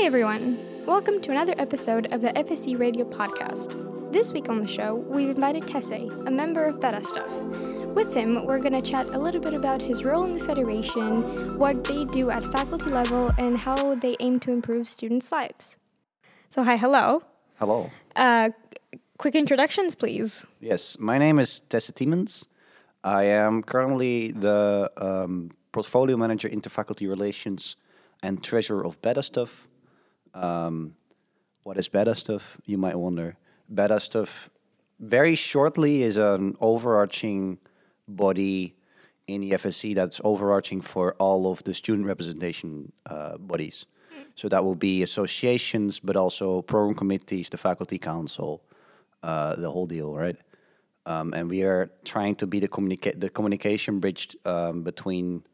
Hi, everyone. Welcome to another episode of the FSE Radio Podcast. This week on the show, we've invited Tesse, a member of Betastuf. With him, we're going to chat a little bit about his role in the Federation, what they do at faculty level, and how they aim to improve students' lives. So, hi, hello. Hello. Uh, quick introductions, please. Yes, my name is Tesse Tiemens. I am currently the um, portfolio manager, interfaculty relations, and treasurer of Betastuf. Um, what is Betastuf? You might wonder. Betastuf, very shortly, is an overarching body in the FSE that's overarching for all of the student representation uh, bodies. So that will be associations, but also program committees, the faculty council, uh, the whole deal, right? Um, and we are trying to be the communica- the communication bridge um, between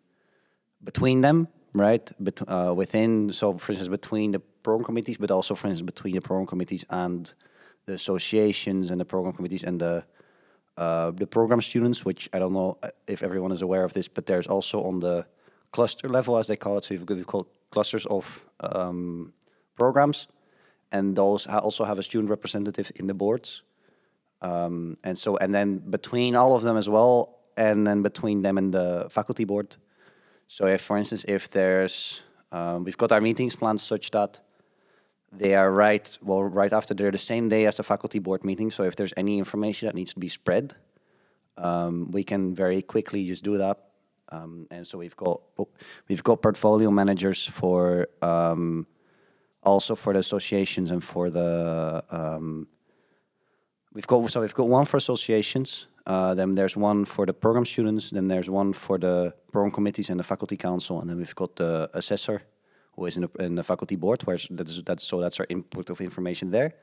between them, right? Bet- uh, within, so for instance, between the program committees, but also, for instance, between the program committees and the associations and the program committees and the uh, the program students, which I don't know if everyone is aware of this, but there's also on the cluster level, as they call it. So we've got called clusters of um, programs, and those also have a student representative in the boards. Um, and so, and then between all of them as well, and then between them and the faculty board. So, if, for instance, if there's, um, we've got our meetings planned such that they are right, well, right after they're the same day as the faculty board meeting. So, if there's any information that needs to be spread, um, we can very quickly just do that. Um, and so we've got we've got portfolio managers for um, also for the associations and for the um, we've got so we've got one for associations. Uh, then there's one for the program students. Then there's one for the program committees and the faculty council. And then we've got the assessor, who is in the, in the faculty board. Where that's, that's so that's our input of information there.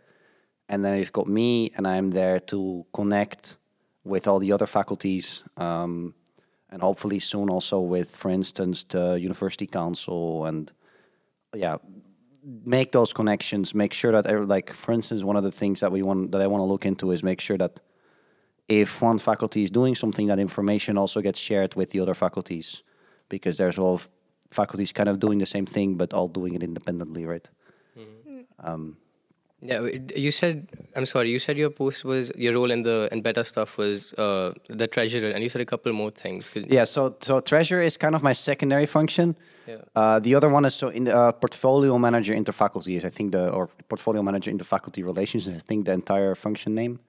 And then we've got me, and I'm there to connect with all the other faculties, um, and hopefully soon also with, for instance, the university council, and yeah, make those connections. Make sure that, like, for instance, one of the things that we want that I want to look into is make sure that if one faculty is doing something, that information also gets shared with the other faculties, because there's a lot of faculties kind of doing the same thing, but all doing it independently, right? Um, Yeah, you said. I'm sorry. You said your post was your role in the in Betastuf was uh, the treasurer, and you said a couple more things. Yeah, so so treasurer is kind of my secondary function. Yeah. Uh, the other one is so in the uh, portfolio manager interfaculty is I think the or portfolio manager interfaculty relations is I think the entire function name.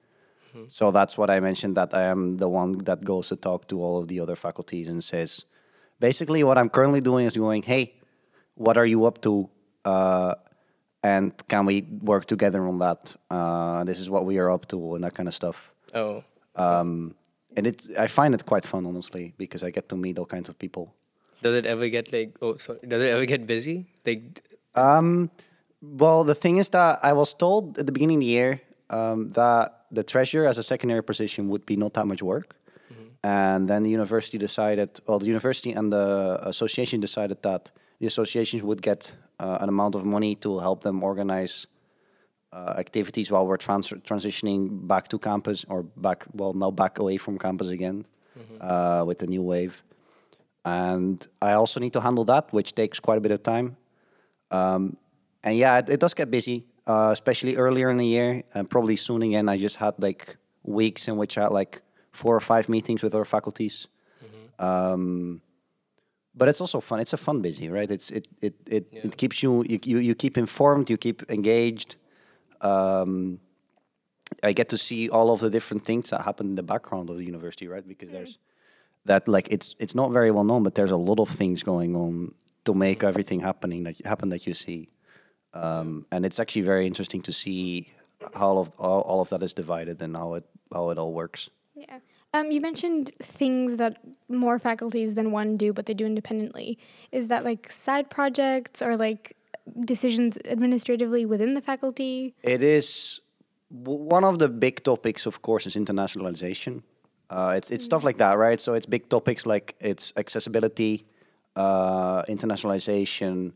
So that's what I mentioned that I am the one that goes to talk to all of the other faculties and says, basically what I'm currently doing is going, hey, what are you up to? Uh, and can we work together on that? Uh, this is what we are up to and that kind of stuff. Oh. Um, and it's I find it quite fun honestly because I get to meet all kinds of people. Does it ever get like? Oh, sorry. Does it ever get busy? Like. Um, well, the thing is that I was told at the beginning of the year um, that the treasurer as a secondary position would be not that much work. And then the university decided, well, the university and the association decided that the associations would get uh, an amount of money to help them organize uh, activities while we're trans- transitioning back to campus or back, well, now back away from campus again uh, with the new wave. And I also need to handle that, which takes quite a bit of time. Um, and yeah, it, it does get busy, uh, especially earlier in the year, and probably soon again. I just had like weeks in which I had like four or five meetings with our faculties. Um, but it's also fun. It's a fun busy, right? It's it it it, it keeps you, you you you keep informed, you keep engaged. Um, I get to see all of the different things that happen in the background of the university, right? Because there's that like it's it's not very well known, but there's a lot of things going on to make everything happening that happen that you see, um, and it's actually very interesting to see how all of all, all of that is divided and how it how it all works. Yeah. Um, you mentioned things that more faculties than one do, but they do independently. Is that like side projects or like decisions administratively within the faculty? It is one of the big topics, of course, is internationalization. Uh, it's it's stuff like that, right? So it's big topics like it's accessibility, uh, internationalization.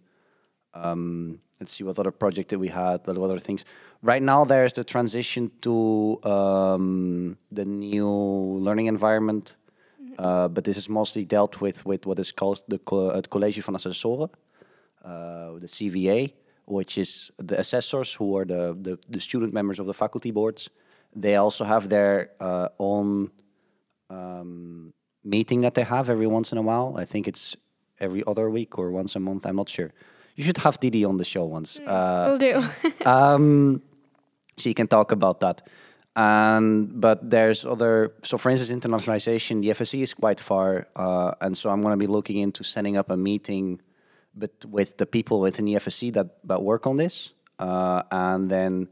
Um, let's see what other project that we had, what other things. Right now, there's the transition to um, the new learning environment, uh, but this is mostly dealt with with what is called the co- het College van Assessoren, uh, the CVA, which is the assessors who are the, the, the student members of the faculty boards. They also have their uh, own um, meeting that they have every once in a while. I think it's every other week or once a month. I'm not sure. You should have Didi on the show once. Uh, Will do. um, so you can talk about that. And but there's other. So for instance, internationalization, the FSE is quite far, uh, and so I'm going to be looking into setting up a meeting, but with the people within the FSE that that work on this, uh, and then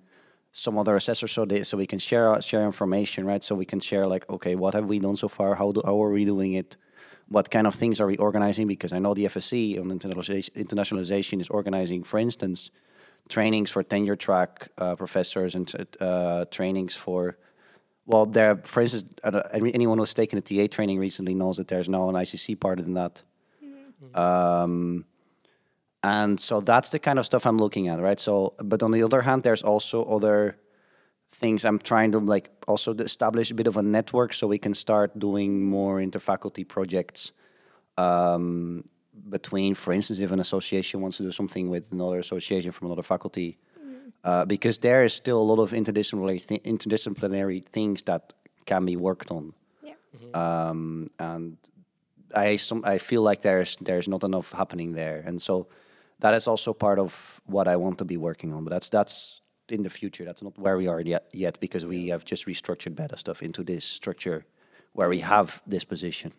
some other assessors, so they so we can share share information, right? So we can share like, okay, what have we done so far? How do how are we doing it? What kind of things are we organizing? Because I know the FSE on internationalization, internationalization is organizing, for instance, trainings for tenure track uh, professors and uh, trainings for well there for instance uh, anyone who's taken a ta training recently knows that there's now an icc part in that mm-hmm. um, and so that's the kind of stuff i'm looking at right so but on the other hand there's also other things i'm trying to like also establish a bit of a network so we can start doing more interfaculty projects um, between, for instance, if an association wants to do something with another association from another faculty, mm. uh, because there is still a lot of interdisciplinary th- interdisciplinary things that can be worked on. Yeah. Mm-hmm. Um, and I some I feel like there's there's not enough happening there, and so that is also part of what I want to be working on. But that's that's in the future. That's not where we are yet yet because we have just restructured Betastuf into this structure where we have this position.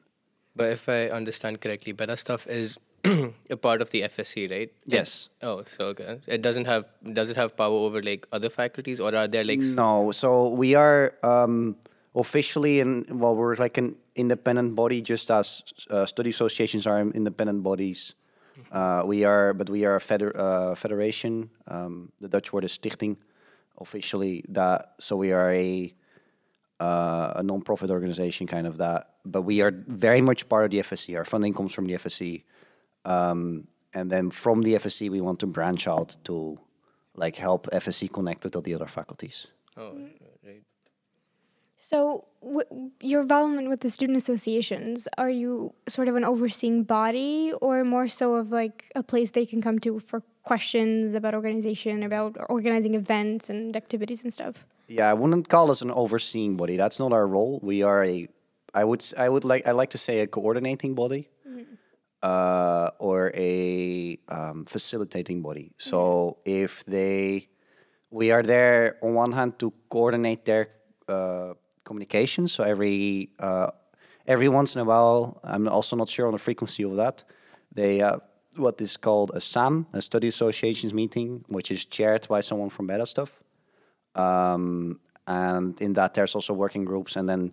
But if I understand correctly, Betastuf is a part of the FSE, right? Yes. Oh, so okay. It doesn't have does it have power over like other faculties, or are there like no? So we are um, officially in well, we're like an independent body, just as uh, study associations are independent bodies. Uh, we are, but we are a feder- uh, federation. Um, the Dutch word is stichting. Officially, that so we are a uh, a non-profit organization, kind of that. But we are very much part of the FSE. Our funding comes from the FSE, um, and then from the FSE, we want to branch out to like help FSE connect with all the other faculties. Oh, right. So, w- your involvement with the student associations, are you sort of an overseeing body or more so of like a place they can come to for questions about organization, about organizing events and activities and stuff? Yeah, I wouldn't call us an overseeing body. That's not our role. We are a, I would, I would like, I like to say a coordinating body, mm-hmm. uh, or a um, facilitating body. So mm-hmm. if they, we are there on one hand to coordinate their uh, communication. So every uh, every once in a while, I'm also not sure on the frequency of that. They uh, what is called a SAM, a study associations meeting, which is chaired by someone from Betastuf. Um, and in that, there's also working groups. And then,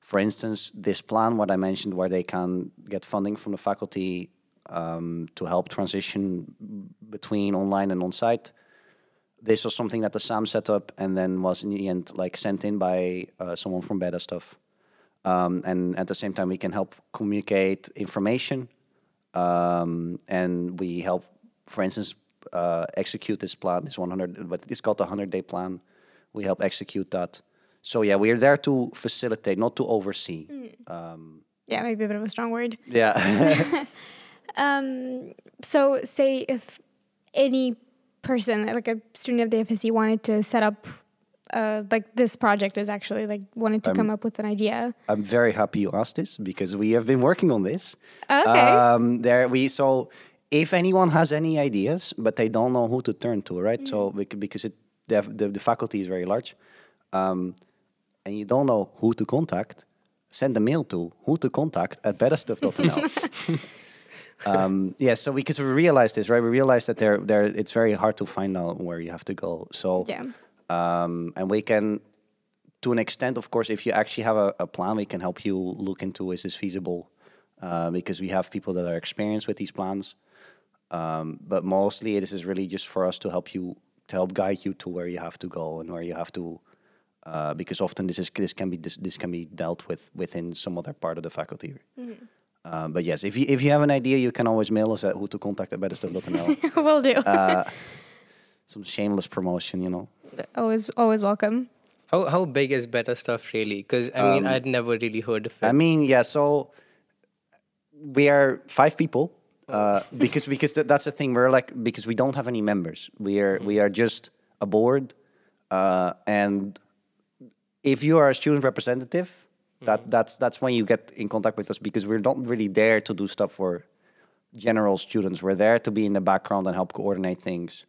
for instance, this plan, what I mentioned, where they can get funding from the faculty um, to help transition between online and on site. This was something that the SAM set up and then was in the end like sent in by uh, someone from Betastuf. Um, and at the same time, we can help communicate information um, and we help, for instance, uh, execute this plan, this 100, but it's called the 100 day plan. We help execute that. So yeah, we're there to facilitate, not to oversee. Mm. Um, yeah, maybe a bit of a strong word. Yeah. um, so say if any person, like a student of the FSE, wanted to set up uh, like this project is actually like wanted to I'm, come up with an idea. I'm very happy you asked this because we have been working on this. Okay. Um, there we so if anyone has any ideas but they don't know who to turn to, right? Mm-hmm. So because it the, the, the faculty is very large, um, and you don't know who to contact, send a mail to who to contact at betastuf.nl. um, yeah, so because we realized this, right? We realized that there, there, it's very hard to find out where you have to go. So yeah um, and we can, to an extent, of course, if you actually have a, a plan, we can help you look into is this feasible uh, because we have people that are experienced with these plans. Um, but mostly, this is really just for us to help you, to help guide you to where you have to go and where you have to. Uh, because often this is this can be this, this can be dealt with within some other part of the faculty. Mm-hmm. Uh, but yes, if you if you have an idea, you can always mail us at who to contact at betastuf.nl. Will do. Uh, some shameless promotion, you know. Always, always welcome. How how big is Betastuf really? Because I mean, um, I'd never really heard of it. I mean, yeah. So we are five people, uh, because because th- that's the thing. We're like because we don't have any members. We are we are just a board, uh, and if you are a student representative, that that's that's when you get in contact with us because we're not really there to do stuff for general students. We're there to be in the background and help coordinate things.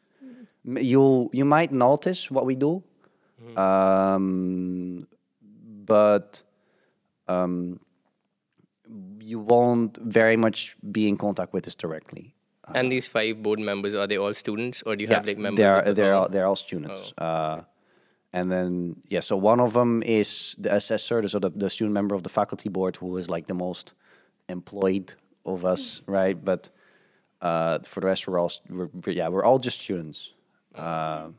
M- You you might notice what we do, um, but um, you won't very much be in contact with us directly. and these five board members are they all students or do you have like members? They're of the they're all, they're all students. Uh, and then yeah, so one of them is the assessor, so the, the student member of the faculty board, who is like the most employed of us, right? But uh, for the rest, we're all we're, yeah, we're all just students. Uh,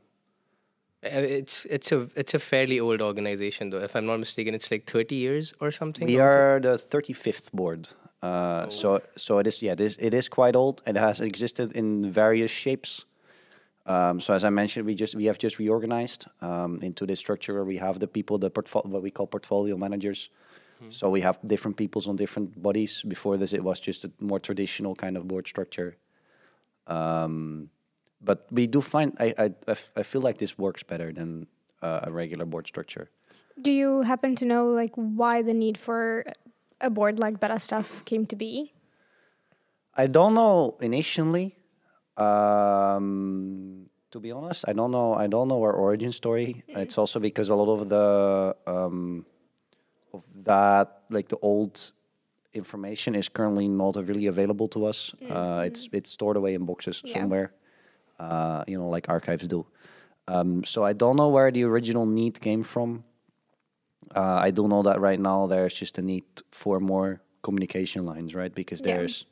Uh, It's it's a it's a fairly old organization though. If I'm not mistaken, it's like 30 years or something. we are the thirty fifth board. Uh, So so it is yeah, it is it is quite old. It has existed in various shapes. Um, so as I mentioned, we just we have just reorganized um, into this structure where we have the people, the portfolio, what we call portfolio managers. So we have different peoples on different bodies. Before this, it was just a more traditional kind of board structure. Um, but we do find I, I I f- I feel like this works better than uh, a regular board structure. Do you happen to know like why the need for a board like Betastuf came to be? I don't know initially. Um, to be honest, I don't know. I don't know our origin story. It's also because a lot of the um, of that, like the old information, is currently not really available to us. Uh, it's it's stored away in boxes Yeah. somewhere. Uh, you know, like archives do. Um, so I don't know where the original need came from. Uh, I do know that right now there's just a need for more communication lines, right? Because Yeah. there's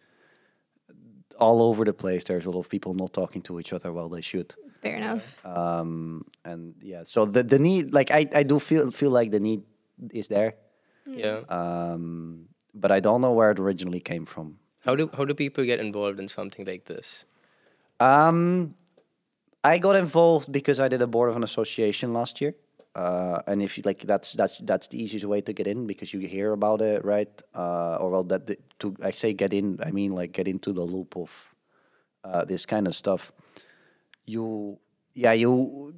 all over the place. There's a lot of people not talking to each other while they should. Fair enough. Um, and yeah, so the the need, like I, I do feel feel like the need is there, Yeah. um, but I don't know where it originally came from. How do how do people get involved in something like this? Um, I got involved because I did a board of an association last year. Uh, and if you like, that's that's that's the easiest way to get in because you hear about it, right? Uh, or well, that the, to I say get in, I mean like get into the loop of uh, this kind of stuff. You, yeah, you.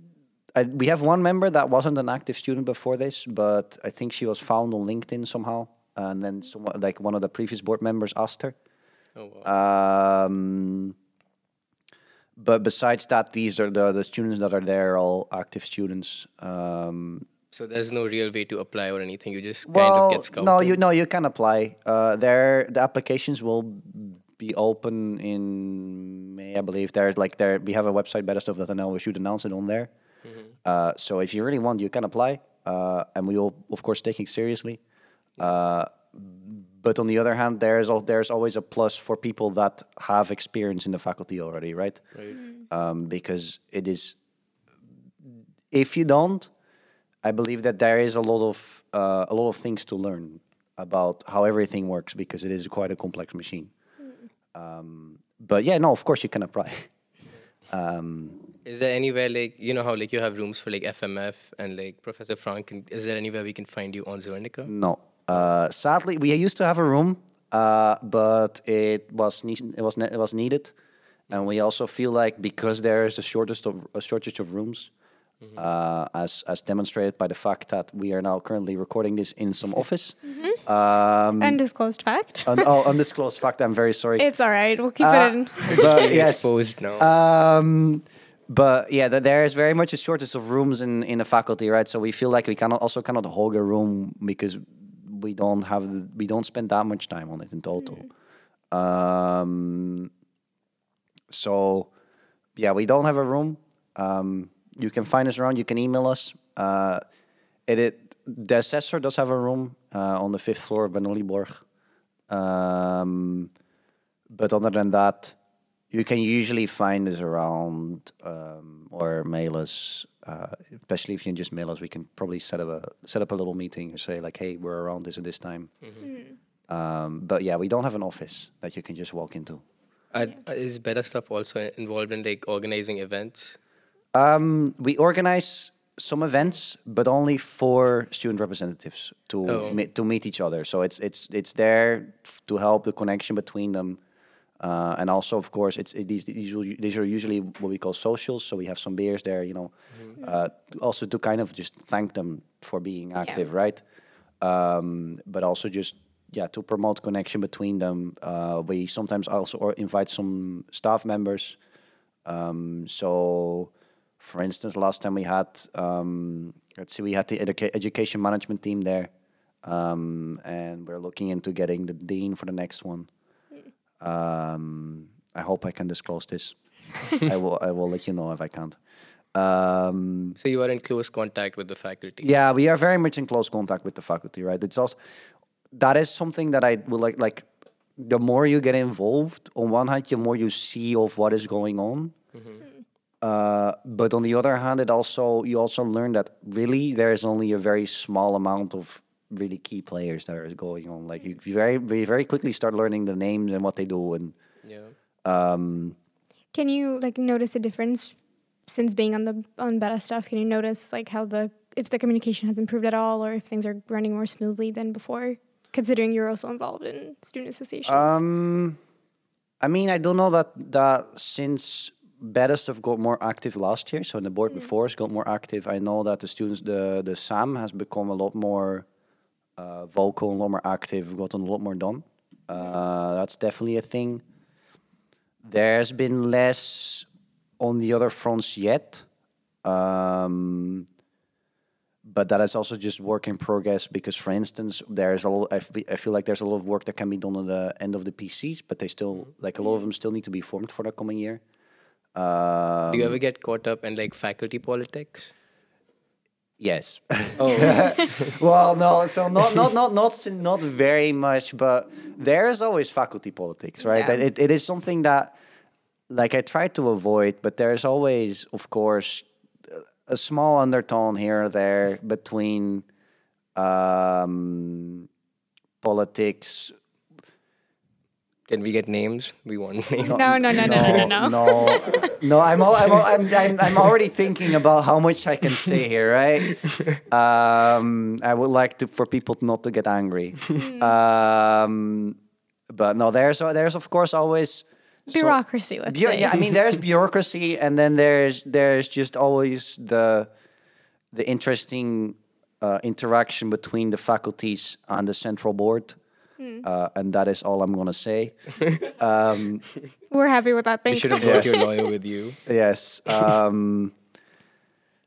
I, we have one member that wasn't an active student before this, but I think she was found on LinkedIn somehow, and then someone like one of the previous board members asked her. Oh, wow. Um, but besides that, these are the, the students that are there, all active students. Um, so there's no real way to apply or anything. You just kind well, of get scouted. no, you no, you can apply. Uh, there, the applications will be open in May, I believe. There's like there, we have a website, betastuf.nl. We should announce it on there. Uh, so if you really want, you can apply, uh, and we will, of course, take it seriously. Uh, but on the other hand, there's al- there's always a plus for people that have experience in the faculty already, right? Right. Um, because it is, if you don't, I believe that there is a lot of uh, a lot of things to learn about how everything works because it is quite a complex machine. Um, but yeah, no, of course you can apply. um, Is there anywhere like you know how like you have rooms for like FMF and like Professor Francken? and Is there anywhere we can find you on Zernike? No. Uh, sadly, we used to have a room, uh, but it was ne- it was ne- it was needed, and we also feel like because there is a shortest of a shortage of rooms, uh, as as demonstrated by the fact that we are now currently recording this in some office. Um, Undisclosed fact. un- oh, undisclosed fact. I'm very sorry. It's all right. We'll keep Uh, it in. but yes, exposed now. um, but yeah, th- there is very much a shortage of rooms in, in the faculty, right? So we feel like we cannot also cannot hog a room because we don't have we don't spend that much time on it in total. Um, so yeah, we don't have a room. Um, you can find us around. You can email us. Uh, it, it the assessor does have a room uh, on the fifth floor of Bernoulliborg. Um, but other than that, you can usually find us around um, or mail us. Uh, especially if you can just mail us, we can probably set up a set up a little meeting and say like, "Hey, we're around this at this time." Um, but yeah, we don't have an office that you can just walk into. Uh, is Betastuf also involved in like organizing events? Um, we organize some events, but only for student representatives to Oh. me- to meet each other. So it's it's it's there f- to help the connection between them. Uh, and also, of course, it's it, these these are usually what we call socials. So we have some beers there, you know, uh, also to kind of just thank them for being active, right? Um, but also just yeah to promote connection between them. Uh, we sometimes also or invite some staff members. Um, so, for instance, last time we had um, let's see, we had the educa- education management team there, um, and we're looking into getting the dean for the next one. Um, I hope I can disclose this. I will. I will let you know if I can't. Um, So you are in close contact with the faculty. yeah, we are very much in close contact with the faculty, right? It's also that is something that I would like. Like, the more you get involved, on one hand, the more you see of what is going on. Uh, but on the other hand, it also you also learn that really there is only a very small amount of really key players that are going on. Like you very we very quickly start learning the names and what they do, and Yeah. um, Can you like notice a difference since being on the on Betastuf? Can you notice like how the if the communication has improved at all, or if things are running more smoothly than before? Considering you're also involved in student associations. Um, I mean, I don't know that that since Betastuf got more active last year, so the board before has got more active. I know that the students, the the SAM has become a lot more uh, vocal, a lot more active, gotten a lot more done. Uh, that's definitely a thing. There's been less on the other fronts yet. Um, but that is also just work in progress because, for instance, there's a lot. I feel like there's a lot of work that can be done on the end of the PCs, but they still like a lot of them still need to be formed for the coming year. Um, Do you ever get caught up in like faculty politics? Yes. Oh, well, no. So not not not not not very much, but there is always faculty politics, right? Yeah. It, it is something that, like, I try to avoid, but there's always, of course, a small undertone here or there between um, politics. Can we get names? We want names. no, no, no, no, no, no, no. no, no. I'm, al- I'm, al- I'm, I'm, I'm already thinking about how much I can say here, right? Um, I would like to for people not to get angry. um, but no, there's there's of course always so- Bureaucracy, let's Bu- say. yeah, I mean, there's bureaucracy, and then there's there's just always the the interesting uh, interaction between the faculties and the central board, Hmm. uh, and that is all I'm gonna say. um, We're happy with that. You Thanks. should have brought Yes. your lawyer with you. yes. Um,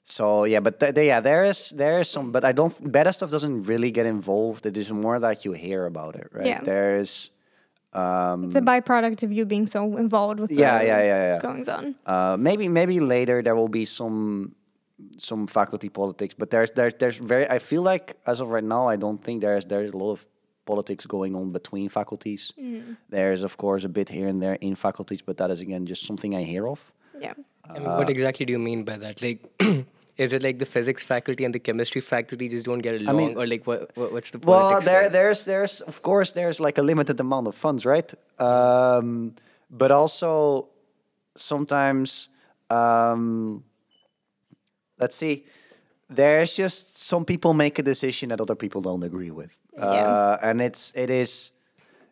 so yeah, but th- th- yeah, there is there is some, but I don't. Betastuf doesn't really get involved. It is more that you hear about it, right? Yeah. There's. Um, It's a byproduct of you being so involved with Yeah, the yeah, yeah, yeah. goings on. Uh, maybe maybe later there will be some some faculty politics, but there's there's there's very. I feel like as of right now, I don't think there's there's a lot of politics going on between faculties. There's of course a bit here and there in faculties, but that is again just something I hear of. Yeah. I mean, what exactly do you mean by that? Like, is it like the physics faculty and the chemistry faculty just don't get along, mean- or like what, what? What's the Well, politics? there, there? there's, there's, of course, there's like a limited amount of funds, right? Um, but also, sometimes, um, let's see, there's just some people make a decision that other people don't agree with, uh, and it's, it is,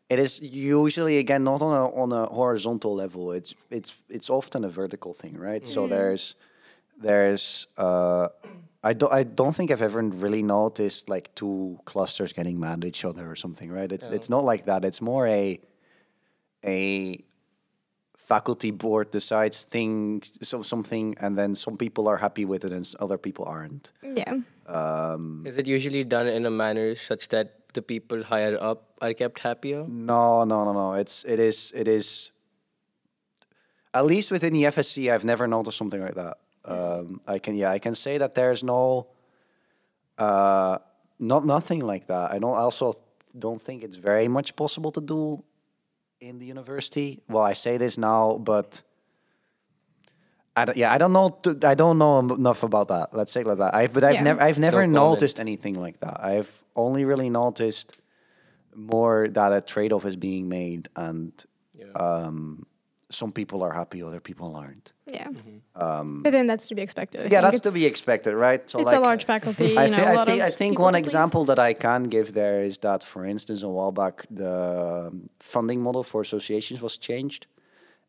it is usually again not on a on a horizontal level. It's it's it's often a vertical thing, right? So there's there's uh, I don't I don't think I've ever really noticed like two clusters getting mad at each other or something, right? It's it's not like that. It's more a a faculty board decides things so something and then some people are happy with it and other people aren't. Yeah. Um, Is it usually done in a manner such that the people higher up are kept happier? No, no, no, no. It's it is it is. At least within the FSE, I've never noticed something like that. Um, I can yeah, I can say that there's no, uh, not nothing like that. I don't also don't think it's very much possible to do in the university. Well, I say this now, but. I don't, yeah, I don't know. t- I don't know enough about that. Let's say like that. I've, but I've Yeah. never, I've never No comment. noticed anything like that. I've only really noticed more that a trade-off is being made, and um, some people are happy, other people aren't. Yeah. Um, But then that's to be expected. I yeah, think that's to be expected, right? So It's a large faculty. You I, know, thi- a I lot think, of I think one example that I can give there is that, for instance, a while back, the um, funding model for associations was changed,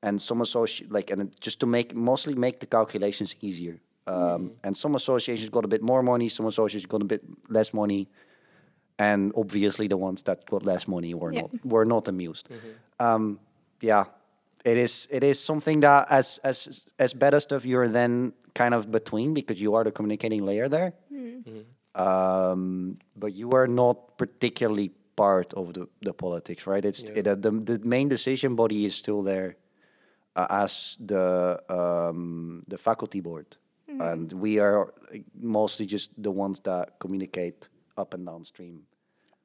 and some associ like, and just to make mostly make the calculations easier. Um, And some associations got a bit more money, some associations got a bit less money, and obviously the ones that got less money were Yeah. not were not amused. Um, yeah, it is it is something that as as as Betastuf you're then kind of between because you are the communicating layer there, um, but you are not particularly part of the, the politics, right? It's it, uh, the the main decision body is still there uh, as the um, the faculty board, and we are mostly just the ones that communicate up and downstream.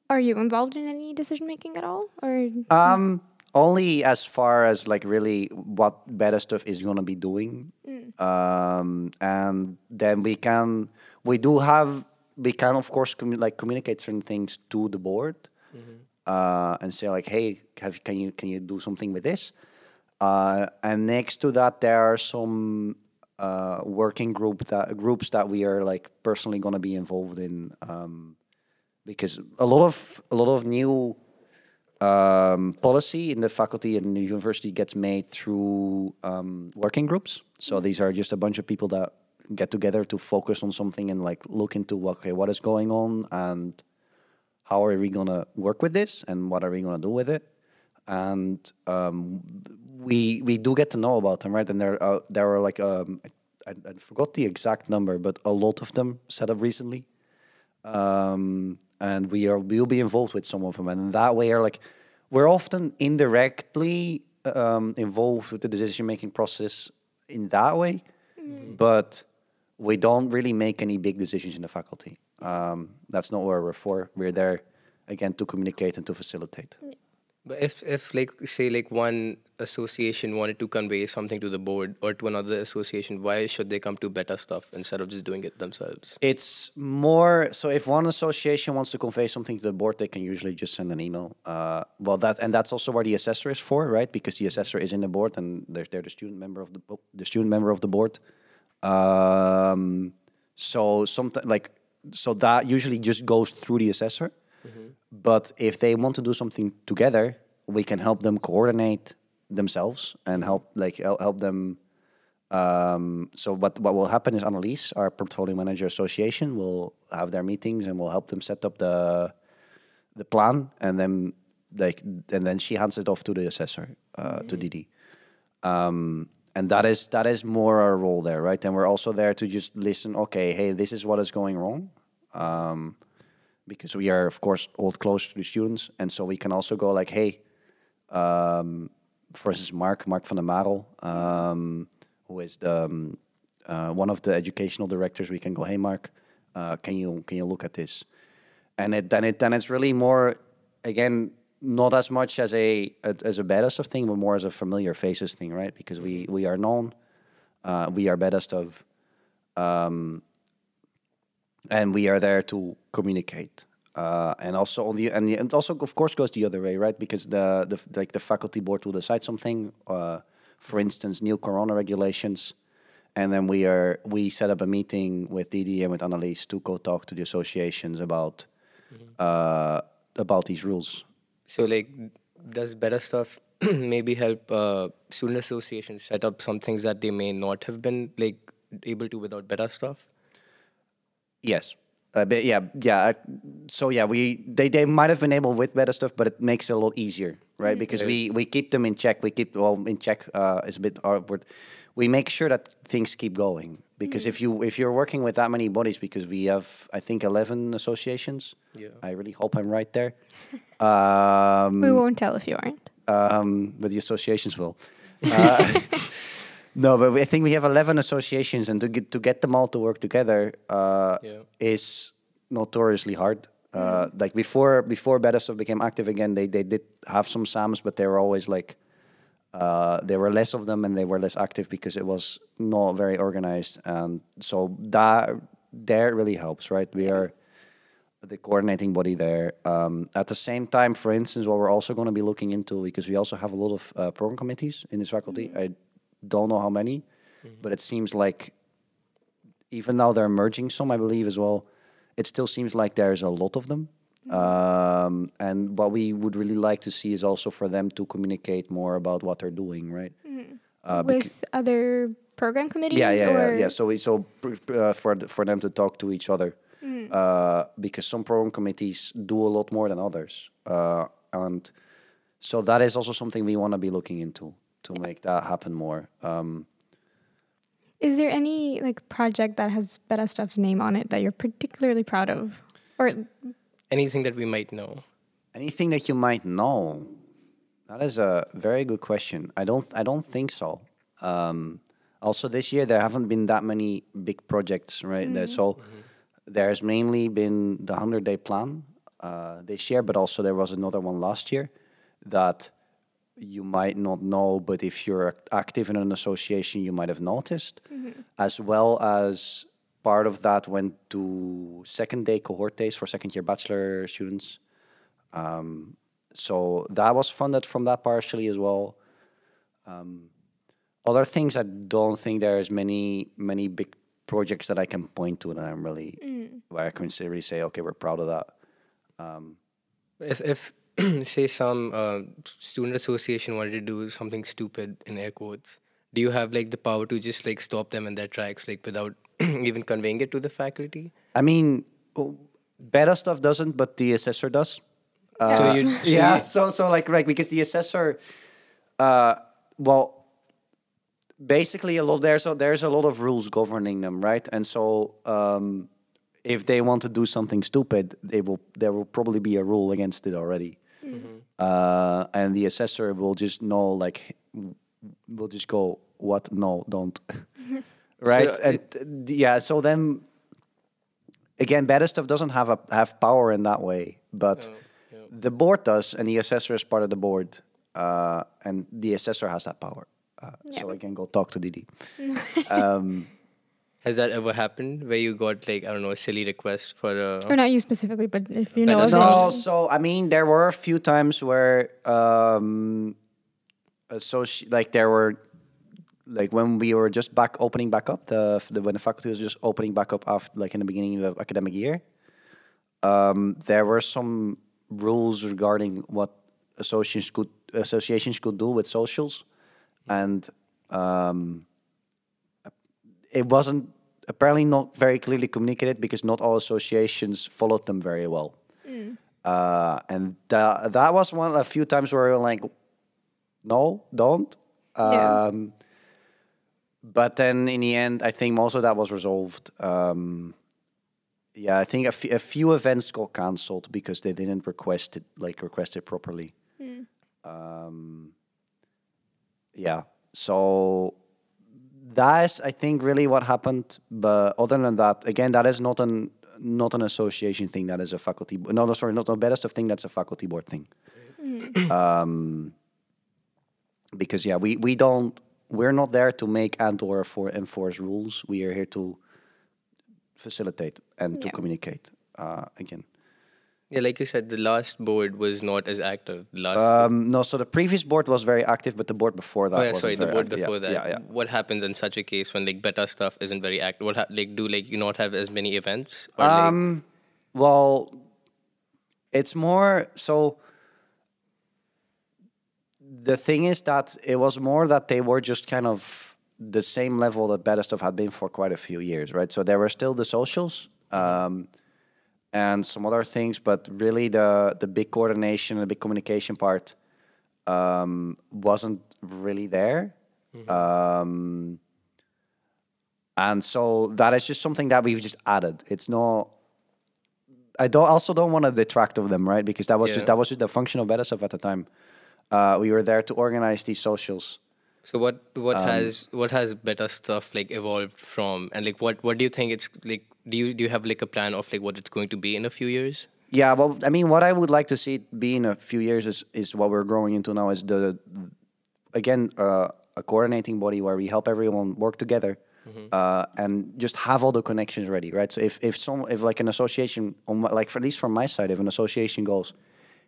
Are you involved in any decision making at all, or? Um, only as far as like really what Betastuf is gonna be doing, um, and then we can we do have we can of course commu- like communicate certain things to the board, uh, and say like, hey, have, can you can you do something with this? Uh, and next to that, there are some uh, working group that groups that we are like personally gonna be involved in. Um, because a lot of a lot of new um, policy in the faculty and the university gets made through um, working groups. So these are just a bunch of people that get together to focus on something and like look into what okay what is going on and how are we gonna work with this and what are we gonna do with it. And um, we we do get to know about them, right? And there uh, there are like um, I, I forgot the exact number, but a lot of them set up recently um, and we are we'll be involved with some of them, and that way are like we're often indirectly um, involved with the decision making process in that way, but we don't really make any big decisions in the faculty. Um, that's not where we're for. We're there again to communicate and to facilitate. But if, if like say like one association wanted to convey something to the board or to another association, why should they come to Betastuf instead of just doing it themselves? It's more so if one association wants to convey something to the board, they can usually just send an email. Uh, well, that and that's also where the assessor is for, right? Because the assessor is in the board and they're, they're the student member of the the student member of the board. Um, so sometimes like so that usually just goes through the assessor. But if they want to do something together, we can help them coordinate themselves and help like help them um, so what what will happen is Annelies, our portfolio manager association, will have their meetings and will help them set up the the plan, and then like and then she hands it off to the assessor uh, to Didi. Um, and that is that is more our role there, right? And we're also there to just listen. Okay, hey, this is what is going wrong, um, because we are of course all close to the students, and so we can also go like, hey, um, for instance, Mark, Mark van der Marel, um, who is the um, uh, one of the educational directors. We can go, hey, Mark, uh, can you can you look at this? And it then it then it's really more again not as much as a as a of thing, but more as a familiar faces thing, right? Because we we are known, uh, we are best of, um, and we are there to communicate. Uh, and also on the and the, it also of course goes the other way, right? Because the the like the faculty board will decide something, uh, for instance, new corona regulations, and then we are we set up a meeting with Didi and with Annelies to go talk to the associations about uh, about these rules. So like, does Betastuf maybe help uh, student associations set up some things that they may not have been like able to without Betastuf? Yes. Uh, but yeah, yeah. So yeah, we they, they might have been able with Betastuf, but it makes it a lot easier, right? Because we we keep them in check. We keep well in check. Uh, is a bit awkward. We make sure that things keep going because if you if you're working with that many bodies, because we have I think eleven associations. Yeah. I really hope I'm right there. um, we won't tell if you aren't. um, but the associations will. Uh, no, but we, I think we have eleven associations, and to get to get them all to work together uh, Yeah. is notoriously hard. Uh, like before, before Stuff became active again, they they did have some SAMs, but they were always like uh, there were less of them, and they were less active because it was not very organized, and so that there really helps, right? We are the coordinating body there. Um, at the same time, for instance, what we're also going to be looking into because we also have a lot of uh, program committees in this faculty. I don't know how many, but it seems like even though they're merging some, I believe as well, it still seems like there's a lot of them. Um, and what we would really like to see is also for them to communicate more about what they're doing, right? Uh, bec- With other program committees? yeah, yeah, or? yeah, yeah. So we so uh, for th- for them to talk to each other, uh, because some program committees do a lot more than others, uh, and so that is also something we want to be looking into to make that happen more. Um, Is there any like project that has Betastuf's name on it that you're particularly proud of? Or Anything that we might know. anything that you might know? That is a very good question. I don't I don't think so. Um, also, this year there haven't been that many big projects, right? There, so there's mainly been the hundred day plan uh, this year, but also there was another one last year that you might not know, but if you're active in an association, you might have noticed, as well as part of that went to second day cohort days for second year bachelor students. Um, so that was funded from that partially as well. Um, other things, I don't think there's many many big projects that I can point to that I'm really where I can say- really say, okay, we're proud of that. Um, If if say some uh, student association wanted to do something stupid in air quotes, do you have like the power to just like stop them in their tracks, like without even conveying it to the faculty? I mean, Betastuf doesn't, but the assessor does. so you so yeah, so so like right because the assessor, uh, well, basically a lot there's a, there's a lot of rules governing them, right? And so um, if they want to do something stupid, they will there will probably be a rule against it already, uh, and the assessor will just know like w- will just go what no don't, right? So and uh, yeah, so then again, Betastuf doesn't have a have power in that way, but the board does, and the assessor is part of the board, uh, and the assessor has that power. Uh, So I can go talk to Didi. um, has that ever happened where you got like I don't know a silly request for a or not you specifically, but if you know Beta of no, so I mean, there were a few times where, um, associ- like there were, like when we were just back opening back up the, the when the faculty was just opening back up after like in the beginning of the academic year. Um, there were some rules regarding what associations could associations could do with socials, and um, it wasn't apparently not very clearly communicated because not all associations followed them very well. Uh, and tha- that was one a few times where we were like, no, don't. Yeah. Um, But then in the end, I think most of that was resolved. Um, yeah, I think a few events got cancelled because they didn't request it like request it properly. Um, yeah, so that is, I think, really what happened. But other than that, again, that is not an not an association thing. That is a faculty. No, no, sorry, not a Betastuf thing. That's a faculty board thing. um, because yeah, we we don't. We're not there to make and or for enforce rules. We are here to facilitate and to communicate. Uh, again. Yeah like you said the last board was not as active the last Um, no, so the previous board was very active, but the board before that. oh yeah sorry the board active. Yeah, before that Yeah, yeah. what happens in such a case when like Betastuf isn't very active what ha- like do like you not have as many events or like, Um, well, it's more so. The thing is that it was more that they were just kind of the same level that Betastuf had been for quite a few years, right? So there were still the socials um, and some other things, but really the the big coordination and the big communication part um, wasn't really there. Um, and so that is just something that we've just added. It's not. I don't also don't want to detract of them, right? Because that was just Yeah. that was just the function of Stuff at the time. Uh, we were there to organize these socials. So what what Um, has what has Betastuf like evolved from and like what what do you think it's like do you do you have like a plan of like what it's going to be in a few years Yeah, well, I mean, what I would like to see it be in a few years is is what we're growing into now is the again uh, a coordinating body where we help everyone work together uh, and just have all the connections ready, right? So if if some if like an association, on my, like for, at least from my side, if an association goes,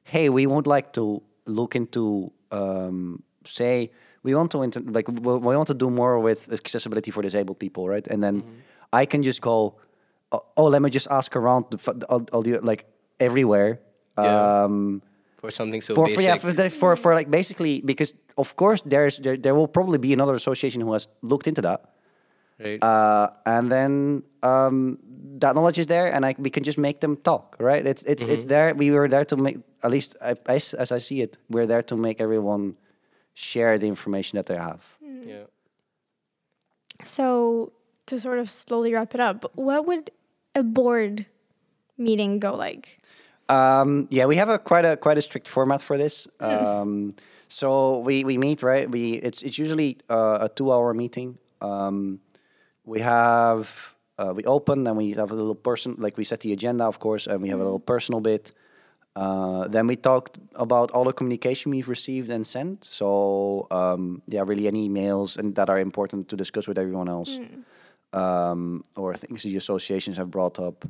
hey, we would like to look into um, say we want to inter- like we, want to do more with accessibility for disabled people, right? And then I can just go, oh, oh, let me just ask around the, all, all the like everywhere. Yeah. Um, For something so for, basic. for yeah for, the, for for like basically because of course there's there, there will probably be another association who has looked into that right. uh, and then um, that knowledge is there and I, we can just make them talk right it's it's it's there we were there to make at least I, I as I see it we're there to make everyone share the information that they have yeah. So, to sort of slowly wrap it up, what would a board meeting go like? Um, yeah, we have a quite a quite a strict format for this. Um, so we, we meet right. We it's it's usually uh, a two hour meeting. Um, we have uh, we open and we have a little person like we set the agenda of course and we have a little personal bit. Uh, then we talked about all the communication we've received and sent. So um, yeah, really any emails and that are important to discuss with everyone else, um, or things the associations have brought up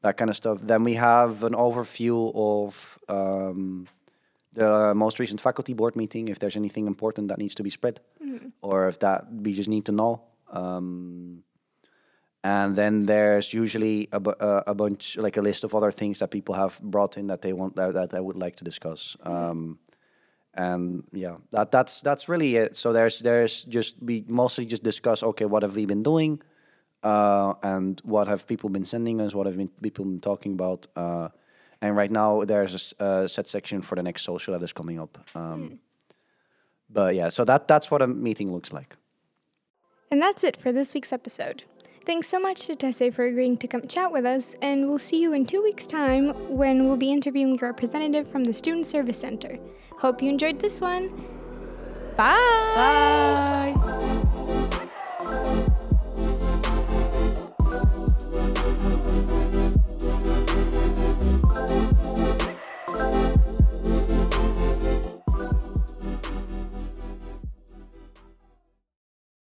that kind of stuff. Then we have an overview of um, the most recent faculty board meeting, if there's anything important that needs to be spread, or if that we just need to know. Um, and then there's usually a, bu- uh, a bunch, like a list of other things that people have brought in that they want that, that I would like to discuss. Um, and yeah, that that's that's really it. So there's there's just we mostly just discuss okay, what have we been doing, uh, and what have people been sending us, what have been, people been talking about, uh, and right now there's a set section for the next social that is coming up. Um, But yeah, so that that's what a meeting looks like. And that's it for this week's episode. Thanks so much to Tesse for agreeing to come chat with us, and we'll see you in two weeks' time when we'll be interviewing a representative from the Student Service Center. Hope you enjoyed this one. Bye! Bye.